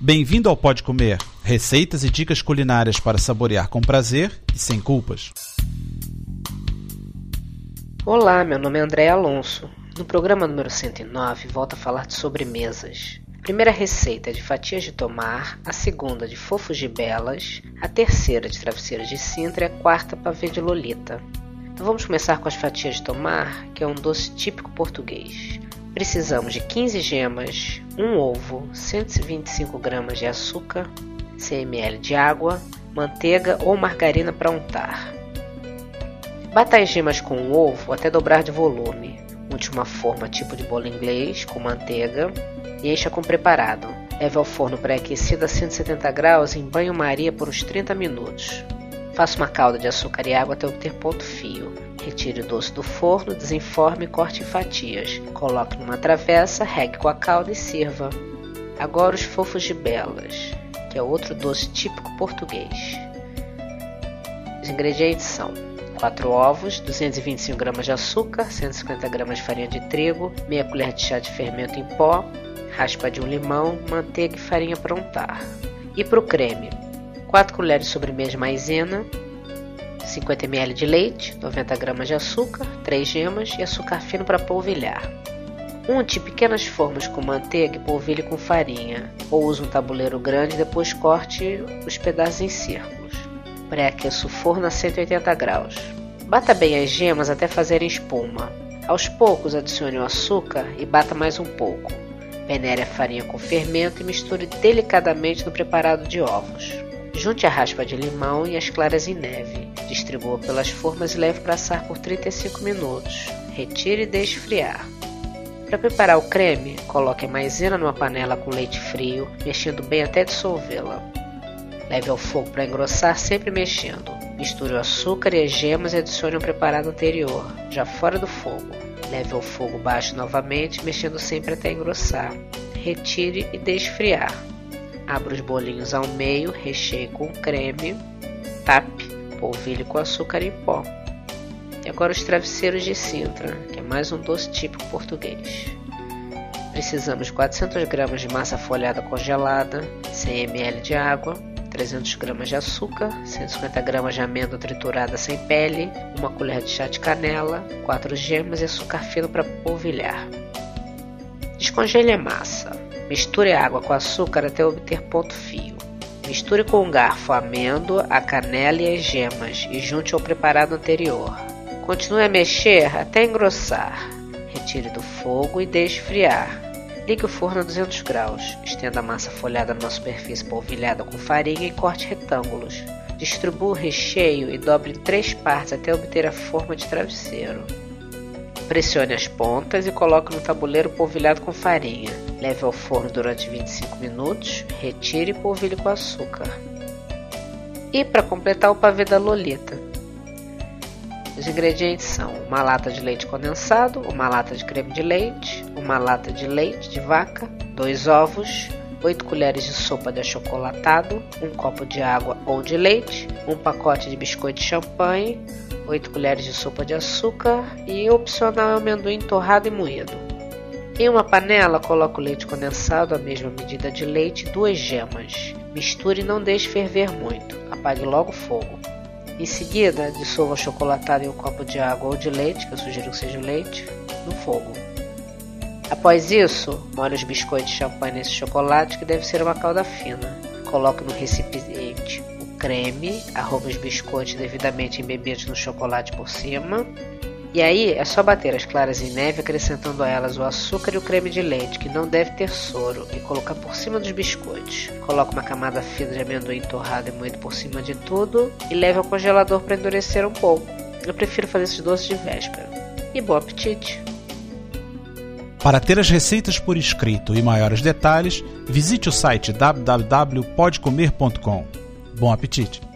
Bem-vindo ao Pode Comer, receitas e dicas culinárias para saborear com prazer e sem culpas. Olá, meu nome é André Alonso. No programa número 109, volto a falar de sobremesas. A primeira receita é de fatias de tomar, a segunda de fofos de belas, a terceira de travesseiros de Sintra e a quarta pavê de Lolita. Então vamos começar com as fatias de tomar, que é um doce típico português. Precisamos de 15 gemas, um ovo, 125 gramas de açúcar, 100 ml de água, manteiga ou margarina para untar. Bata as gemas com o ovo até dobrar de volume. Unte uma forma tipo de bolo inglês com manteiga e encha com preparado. Leve ao forno pré-aquecido a 170 graus em banho-maria por uns 30 minutos. Faça uma calda de açúcar e água até obter ponto fio. Retire o doce do forno, desenforme e corte em fatias. Coloque numa travessa, regue com a calda e sirva. Agora os fofos de belas, que é outro doce típico português. Os ingredientes são 4 ovos, 225 gramas de açúcar, 150 gramas de farinha de trigo, meia colher de chá de fermento em pó, raspa de um limão, manteiga e farinha para untar. E para o creme, 4 colheres de sobremesa de maisena, 50 ml de leite, 90 gramas de açúcar, 3 gemas e açúcar fino para polvilhar. Unte pequenas formas com manteiga e polvilhe com farinha, ou use um tabuleiro grande e depois corte os pedaços em círculos. Pré-aqueça o forno a 180 graus. Bata bem as gemas até fazerem espuma. Aos poucos adicione o açúcar e bata mais um pouco. Peneire a farinha com fermento e misture delicadamente no preparado de ovos. Junte a raspa de limão e as claras em neve. Distribua pelas formas e leve para assar por 35 minutos. Retire e deixe esfriar. Para preparar o creme, coloque a maisena numa panela com leite frio, mexendo bem até dissolvê-la. Leve ao fogo para engrossar, sempre mexendo. Misture o açúcar e as gemas e adicione o preparado anterior, já fora do fogo. Leve ao fogo baixo novamente, mexendo sempre até engrossar. Retire e deixe esfriar. Abra os bolinhos ao meio, recheie com creme, tape, polvilhe com açúcar em pó. E agora os travesseiros de Sintra, que é mais um doce típico português. Precisamos de 400 gramas de massa folhada congelada, 100 ml de água, 300 gramas de açúcar, 150 gramas de amêndoa triturada sem pele, uma colher de chá de canela, 4 gemas e açúcar fino para polvilhar. Descongele a massa. Misture a água com açúcar até obter ponto fio. Misture com um garfo amêndoa, a canela e as gemas e junte ao preparado anterior. Continue a mexer até engrossar. Retire do fogo e deixe esfriar. Ligue o forno a 200 graus. Estenda a massa folhada numa superfície polvilhada com farinha e corte retângulos. Distribua o recheio e dobre em três partes até obter a forma de travesseiro. Pressione as pontas e coloque no tabuleiro polvilhado com farinha. Leve ao forno durante 25 minutos, retire e polvilhe com açúcar. E para completar o pavê da Lolita. Os ingredientes são uma lata de leite condensado, uma lata de creme de leite, uma lata de leite de vaca, dois ovos, 8 colheres de sopa de achocolatado, um copo de água ou de leite, um pacote de biscoito de champanhe, 8 colheres de sopa de açúcar e opcional amendoim torrado e moído. Em uma panela, coloque o leite condensado, a mesma medida de leite e duas gemas. Misture e não deixe ferver muito. Apague logo o fogo. Em seguida, dissolva o chocolatado em um copo de água ou de leite, que eu sugiro que seja leite, no fogo. Após isso, molhe os biscoitos de champanhe nesse chocolate, que deve ser uma calda fina. Coloque no recipiente creme, arrume os biscoitos devidamente embebidos no chocolate por cima. E aí é só bater as claras em neve, acrescentando a elas o açúcar e o creme de leite, que não deve ter soro, e colocar por cima dos biscoitos. Coloque uma camada fina de amendoim torrado e moído por cima de tudo e leve ao congelador para endurecer um pouco. Eu prefiro fazer esses doces de véspera. E bom apetite! Para ter as receitas por escrito e maiores detalhes, visite o site www.podcomer.com. Bom apetite!